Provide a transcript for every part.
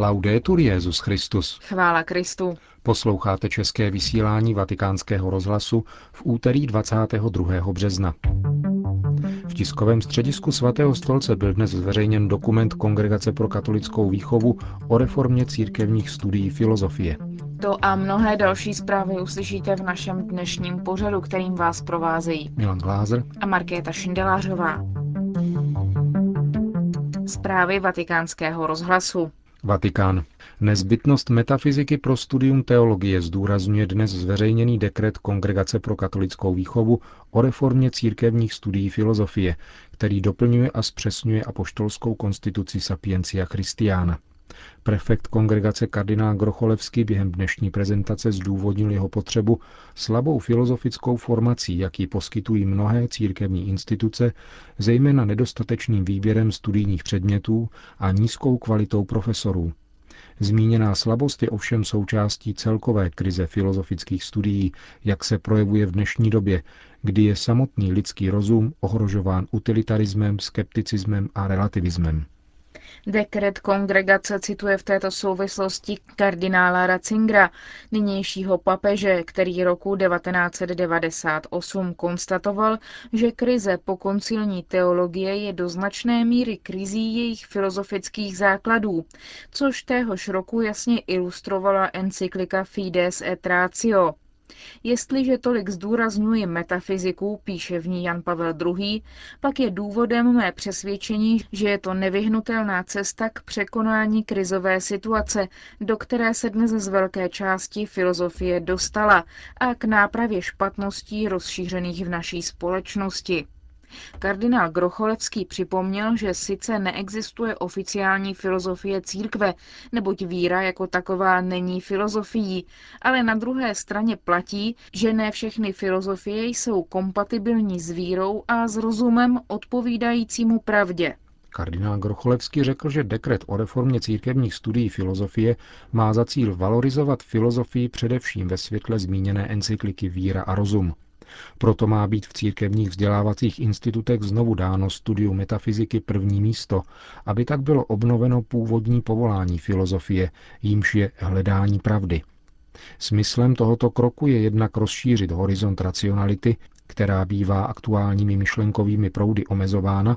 Laudetur Jezus Christus. Chvála Kristu. Posloucháte české vysílání Vatikánského rozhlasu v úterý 22. března. V tiskovém středisku svatého stolce byl dnes zveřejněn dokument Kongregace pro katolickou výchovu o reformě církevních studií filozofie. To a mnohé další zprávy uslyšíte v našem dnešním pořadu, kterým vás provázejí Milan Glázer a Markéta Šindelářová. Zprávy vatikánského rozhlasu. Vatikán. Nezbytnost metafyziky pro studium teologie zdůrazňuje dnes zveřejněný dekret Kongregace pro katolickou výchovu o reformě církevních studií filozofie, který doplňuje a zpřesňuje apoštolskou konstituci Sapiencia Christiana. Prefekt kongregace kardinál Grocholevský během dnešní prezentace zdůvodnil jeho potřebu slabou filozofickou formací, jaký poskytují mnohé církevní instituce, zejména nedostatečným výběrem studijních předmětů a nízkou kvalitou profesorů. Zmíněná slabost je ovšem součástí celkové krize filozofických studií, jak se projevuje v dnešní době, kdy je samotný lidský rozum ohrožován utilitarismem, skepticismem a relativismem. Dekret kongregace cituje v této souvislosti kardinála Ratzingera, nynějšího papeže, který roku 1998 konstatoval, že krize po koncilní teologie je do značné míry krizí jejich filozofických základů, což téhož roku jasně ilustrovala encyklika Fides et Ratio. Jestliže tolik zdůrazňuji metafyziku, píše v ní Jan Pavel II., pak je důvodem mé přesvědčení, že je to nevyhnutelná cesta k překonání krizové situace, do které se dnes z velké části filozofie dostala a k nápravě špatností rozšířených v naší společnosti. Kardinál Grocholevský připomněl, že sice neexistuje oficiální filozofie církve, neboť víra jako taková není filozofií, ale na druhé straně platí, že ne všechny filozofie jsou kompatibilní s vírou a s rozumem odpovídajícímu pravdě. Kardinál Grocholevský řekl, že dekret o reformě církevních studií filozofie má za cíl valorizovat filozofii především ve světle zmíněné encykliky Víra a rozum. Proto má být v církevních vzdělávacích institutech znovu dáno studiu metafyziky první místo, aby tak bylo obnoveno původní povolání filozofie, jímž je hledání pravdy. Smyslem tohoto kroku je jednak rozšířit horizont racionality, která bývá aktuálními myšlenkovými proudy omezována,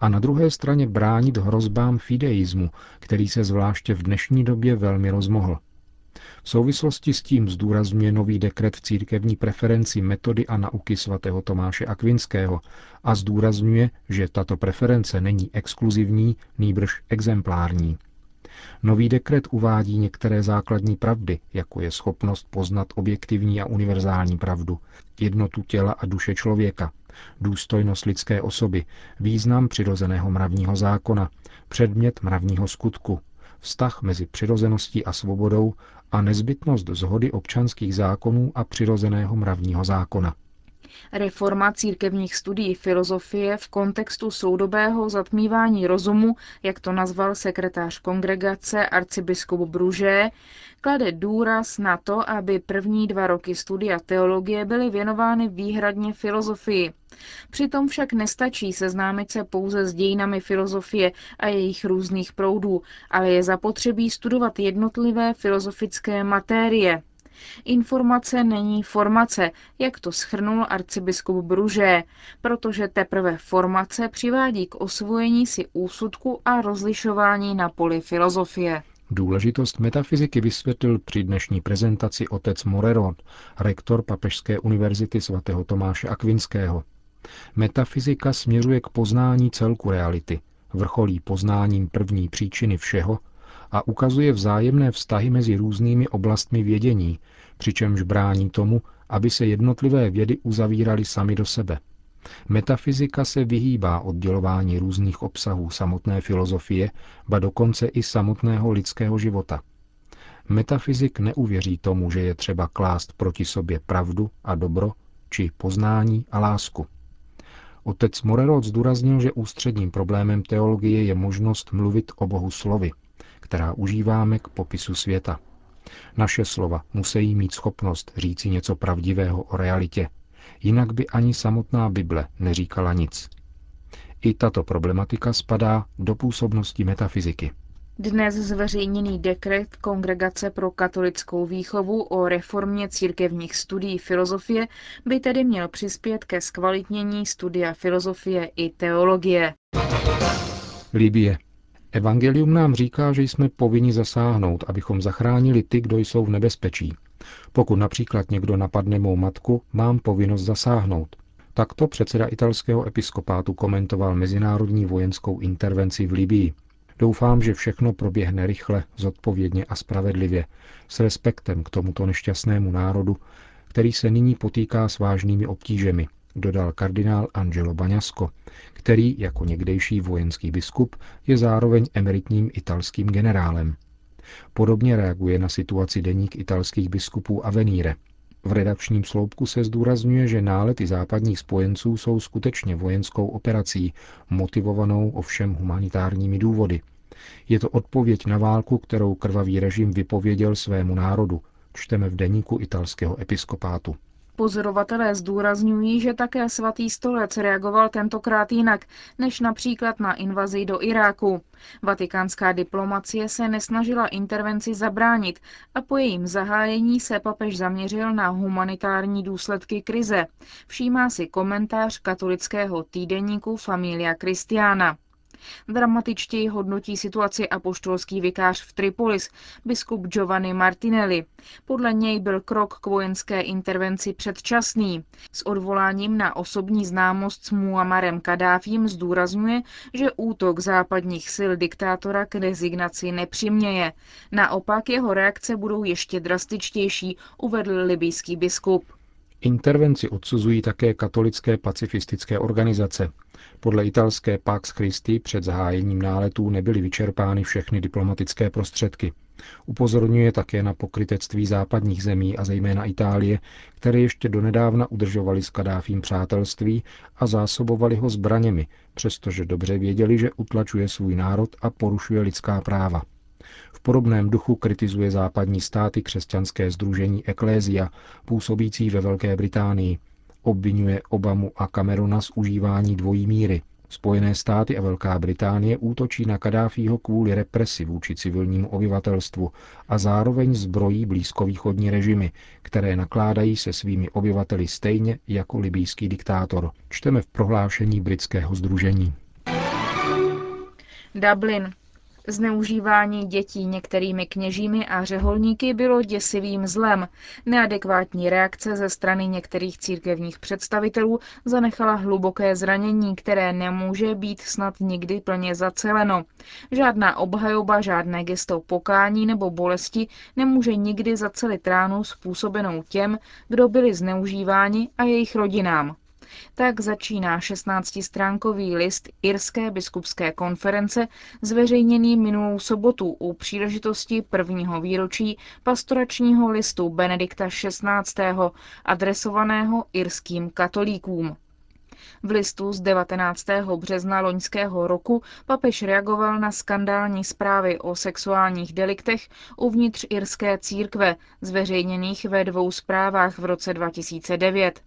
a na druhé straně bránit hrozbám fideismu, který se zvláště v dnešní době velmi rozmohl. V souvislosti s tím zdůrazňuje nový dekret církevní preferenci metody a nauky svatého Tomáše Akvinského a zdůrazňuje, že tato preference není exkluzivní, nýbrž exemplární. Nový dekret uvádí některé základní pravdy, jako je schopnost poznat objektivní a univerzální pravdu, jednotu těla a duše člověka, důstojnost lidské osoby, význam přirozeného mravního zákona, předmět mravního skutku, vztah mezi přirozeností a svobodou a nezbytnost zhody občanských zákonů a přirozeného mravního zákona. Reforma církevních studií filozofie v kontextu soudobého zatmívání rozumu, jak to nazval sekretář kongregace arcibiskup Bruže, klade důraz na to, aby první dva roky studia teologie byly věnovány výhradně filozofii. Přitom však nestačí seznámit se pouze s dějinami filozofie a jejich různých proudů, ale je zapotřebí studovat jednotlivé filozofické matérie, Informace není formace, jak to schrnul arcibiskup Bruže, protože teprve formace přivádí k osvojení si úsudku a rozlišování na poli filozofie. Důležitost metafyziky vysvětlil při dnešní prezentaci otec Morero, rektor Papežské univerzity svatého Tomáše Akvinského. Metafyzika směřuje k poznání celku reality, vrcholí poznáním první příčiny všeho a ukazuje vzájemné vztahy mezi různými oblastmi vědění, přičemž brání tomu, aby se jednotlivé vědy uzavíraly sami do sebe. Metafyzika se vyhýbá oddělování různých obsahů samotné filozofie, ba dokonce i samotného lidského života. Metafyzik neuvěří tomu, že je třeba klást proti sobě pravdu a dobro, či poznání a lásku. Otec Morerot zdůraznil, že ústředním problémem teologie je možnost mluvit o Bohu slovy, která užíváme k popisu světa. Naše slova musí mít schopnost říci něco pravdivého o realitě, jinak by ani samotná Bible neříkala nic. I tato problematika spadá do působnosti metafyziky. Dnes zveřejněný dekret Kongregace pro katolickou výchovu o reformě církevních studií filozofie by tedy měl přispět ke zkvalitnění studia filozofie i teologie. Libie. Evangelium nám říká, že jsme povinni zasáhnout, abychom zachránili ty, kdo jsou v nebezpečí. Pokud například někdo napadne mou matku, mám povinnost zasáhnout. Takto předseda italského episkopátu komentoval mezinárodní vojenskou intervenci v Libii. Doufám, že všechno proběhne rychle, zodpovědně a spravedlivě, s respektem k tomuto nešťastnému národu, který se nyní potýká s vážnými obtížemi, dodal kardinál Angelo Baňasko, který jako někdejší vojenský biskup je zároveň emeritním italským generálem. Podobně reaguje na situaci deník italských biskupů Avenire. V redakčním sloupku se zdůrazňuje, že nálety západních spojenců jsou skutečně vojenskou operací, motivovanou ovšem humanitárními důvody. Je to odpověď na válku, kterou krvavý režim vypověděl svému národu, čteme v deníku italského episkopátu. Pozorovatelé zdůrazňují, že také svatý stolec reagoval tentokrát jinak, než například na invazi do Iráku. Vatikánská diplomacie se nesnažila intervenci zabránit a po jejím zahájení se papež zaměřil na humanitární důsledky krize. Všímá si komentář katolického týdeníku Familia Christiana. Dramatičtěji hodnotí situaci apoštolský vikář v Tripolis, biskup Giovanni Martinelli. Podle něj byl krok k vojenské intervenci předčasný. S odvoláním na osobní známost s Muammarem Kadáfím zdůrazňuje, že útok západních sil diktátora k rezignaci nepřiměje. Naopak jeho reakce budou ještě drastičtější, uvedl libýský biskup. Intervenci odsuzují také katolické pacifistické organizace. Podle italské Pax Christi před zahájením náletů nebyly vyčerpány všechny diplomatické prostředky. Upozorňuje také na pokrytectví západních zemí a zejména Itálie, které ještě donedávna udržovali s Kadáfím přátelství a zásobovali ho zbraněmi, přestože dobře věděli, že utlačuje svůj národ a porušuje lidská práva. V podobném duchu kritizuje západní státy křesťanské združení Eklézia, působící ve Velké Británii. Obvinuje Obamu a Camerona z užívání dvojí míry. Spojené státy a Velká Británie útočí na Kadáfího kvůli represi vůči civilnímu obyvatelstvu a zároveň zbrojí blízkovýchodní režimy, které nakládají se svými obyvateli stejně jako libýský diktátor. Čteme v prohlášení britského združení. Dublin. Zneužívání dětí některými kněžími a řeholníky bylo děsivým zlem. Neadekvátní reakce ze strany některých církevních představitelů zanechala hluboké zranění, které nemůže být snad nikdy plně zaceleno. Žádná obhajoba, žádné gesto pokání nebo bolesti nemůže nikdy zacelit ránu způsobenou těm, kdo byli zneužíváni a jejich rodinám. Tak začíná 16-stránkový list Irské biskupské konference, zveřejněný minulou sobotu u příležitosti prvního výročí pastoračního listu Benedikta XVI. adresovaného irským katolíkům. V listu z 19. března loňského roku papež reagoval na skandální zprávy o sexuálních deliktech uvnitř irské církve, zveřejněných ve dvou zprávách v roce 2009.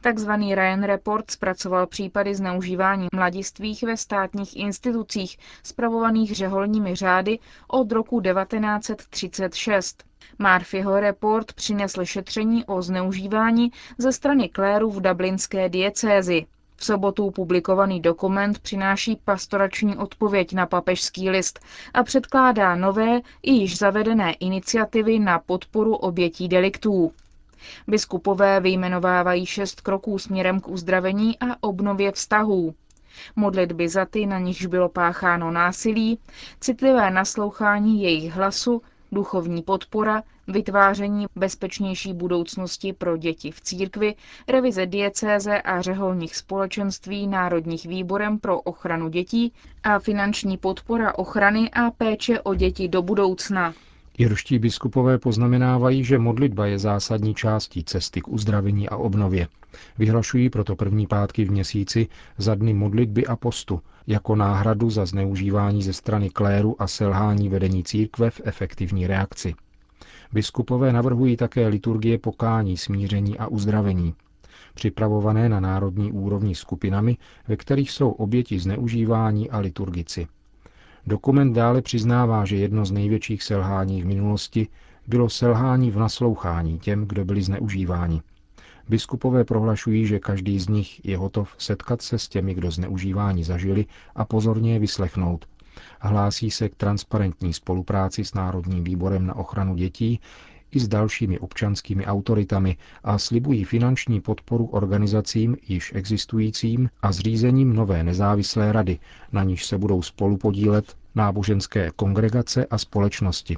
Takzvaný Ryan Report zpracoval případy zneužívání mladistvých ve státních institucích spravovaných řeholními řády od roku 1936. Murphyho report přinesl šetření o zneužívání ze strany kléru v dublinské diecézi. V sobotu publikovaný dokument přináší pastorační odpověď na papežský list a předkládá nové i již zavedené iniciativy na podporu obětí deliktů. Biskupové vyjmenovávají šest kroků směrem k uzdravení a obnově vztahů. Modlitby za ty, na nichž bylo pácháno násilí, citlivé naslouchání jejich hlasu, duchovní podpora, vytváření bezpečnější budoucnosti pro děti v církvi, revize diecéze a řeholních společenství Národních výborem pro ochranu dětí a finanční podpora ochrany a péče o děti do budoucna. Jirští biskupové poznamenávají, že modlitba je zásadní částí cesty k uzdravení a obnově. Vyhlašují proto první pátky v měsíci za dny modlitby a postu, jako náhradu za zneužívání ze strany kléru a selhání vedení církve v efektivní reakci. Biskupové navrhují také liturgie pokání, smíření a uzdravení, připravované na národní úrovni skupinami, ve kterých jsou oběti zneužívání a liturgici. Dokument dále přiznává, že jedno z největších selhání v minulosti bylo selhání v naslouchání těm, kdo byli zneužíváni. Biskupové prohlašují, že každý z nich je hotov setkat se s těmi, kdo zneužívání zažili a pozorně je vyslechnout. Hlásí se k transparentní spolupráci s Národním výborem na ochranu dětí i s dalšími občanskými autoritami a slibují finanční podporu organizacím již existujícím a zřízením nové nezávislé rady, na níž se budou spolupodílet náboženské kongregace a společnosti.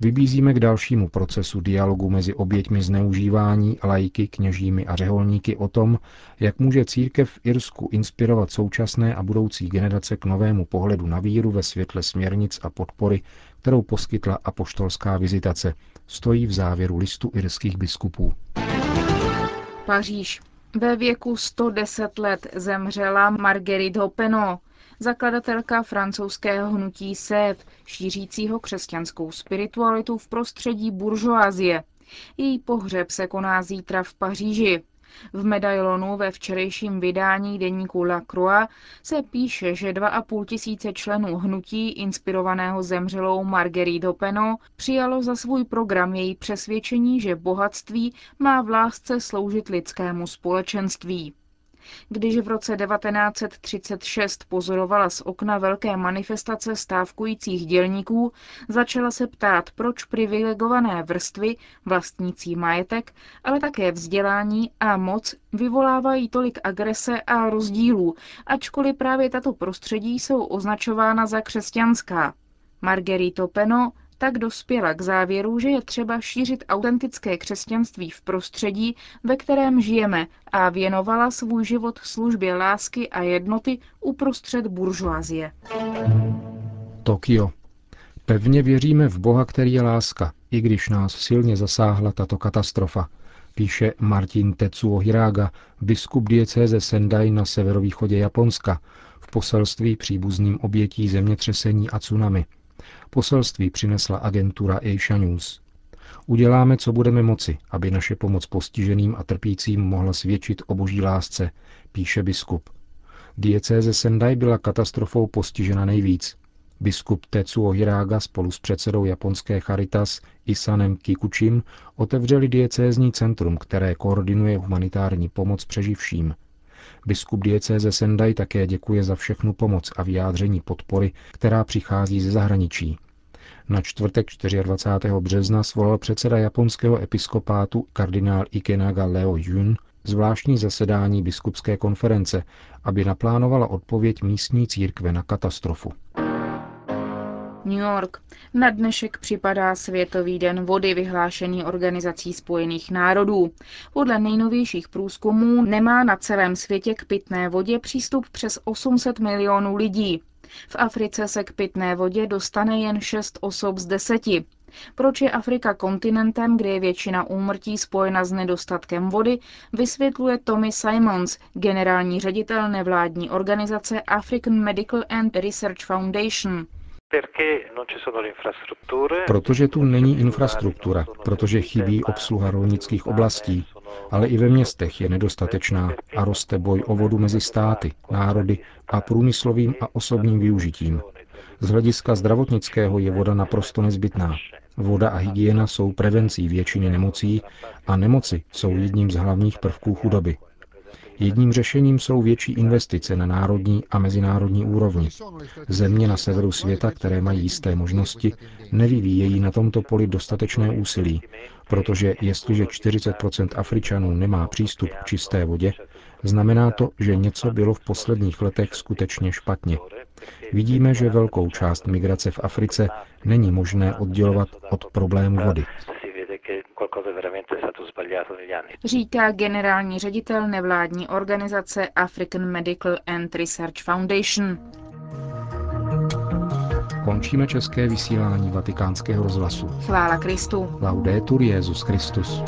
Vybízíme k dalšímu procesu dialogu mezi oběťmi zneužívání, lajky, kněžími a řeholníky o tom, jak může církev v Irsku inspirovat současné a budoucí generace k novému pohledu na víru ve světle směrnic a podpory, kterou poskytla apoštolská vizitace, stojí v závěru listu irských biskupů. Paříž. Ve věku 110 let zemřela Marguerite Hopeno, zakladatelka francouzského hnutí SEV, šířícího křesťanskou spiritualitu v prostředí buržoazie. Její pohřeb se koná zítra v Paříži. V medailonu ve včerejším vydání deníku La Croix se píše, že 2,5 tisíce členů hnutí inspirovaného zemřelou Marguerite Hopeno přijalo za svůj program její přesvědčení, že bohatství má v lásce sloužit lidskému společenství. Když v roce 1936 pozorovala z okna velké manifestace stávkujících dělníků, začala se ptát, proč privilegované vrstvy, vlastnící majetek, ale také vzdělání a moc vyvolávají tolik agrese a rozdílů, ačkoliv právě tato prostředí jsou označována za křesťanská. Margerito Peno tak dospěla k závěru, že je třeba šířit autentické křesťanství v prostředí, ve kterém žijeme a věnovala svůj život službě lásky a jednoty uprostřed buržoazie. Tokio. Pevně věříme v Boha, který je láska, i když nás silně zasáhla tato katastrofa, píše Martin Tetsuo Hiraga, biskup diecéze Sendai na severovýchodě Japonska, v poselství příbuzným obětí zemětřesení a tsunami – Poselství přinesla agentura Asia News. Uděláme, co budeme moci, aby naše pomoc postiženým a trpícím mohla svědčit o boží lásce, píše biskup. Diecéze Sendai byla katastrofou postižena nejvíc. Biskup Tetsuo Hirága spolu s předsedou japonské Charitas Isanem Kikuchim otevřeli diecézní centrum, které koordinuje humanitární pomoc přeživším – Biskup diecéze Sendai také děkuje za všechnu pomoc a vyjádření podpory, která přichází ze zahraničí. Na čtvrtek 24. března svolal předseda japonského episkopátu kardinál Ikenaga Leo Jun zvláštní zasedání biskupské konference, aby naplánovala odpověď místní církve na katastrofu. New York. Na dnešek připadá Světový den vody vyhlášený Organizací spojených národů. Podle nejnovějších průzkumů nemá na celém světě k pitné vodě přístup přes 800 milionů lidí. V Africe se k pitné vodě dostane jen 6 osob z deseti. Proč je Afrika kontinentem, kde je většina úmrtí spojena s nedostatkem vody, vysvětluje Tommy Simons, generální ředitel nevládní organizace African Medical and Research Foundation. Protože tu není infrastruktura, protože chybí obsluha rolnických oblastí, ale i ve městech je nedostatečná a roste boj o vodu mezi státy, národy a průmyslovým a osobním využitím. Z hlediska zdravotnického je voda naprosto nezbytná. Voda a hygiena jsou prevencí většiny nemocí a nemoci jsou jedním z hlavních prvků chudoby. Jedním řešením jsou větší investice na národní a mezinárodní úrovni. Země na severu světa, které mají jisté možnosti, nevyvíjejí na tomto poli dostatečné úsilí, protože jestliže 40% Afričanů nemá přístup k čisté vodě, znamená to, že něco bylo v posledních letech skutečně špatně. Vidíme, že velkou část migrace v Africe není možné oddělovat od problému vody Říká generální ředitel nevládní organizace African Medical and Research Foundation. Končíme české vysílání vatikánského rozhlasu. Chvála Kristu. Laudetur Jezus Christus.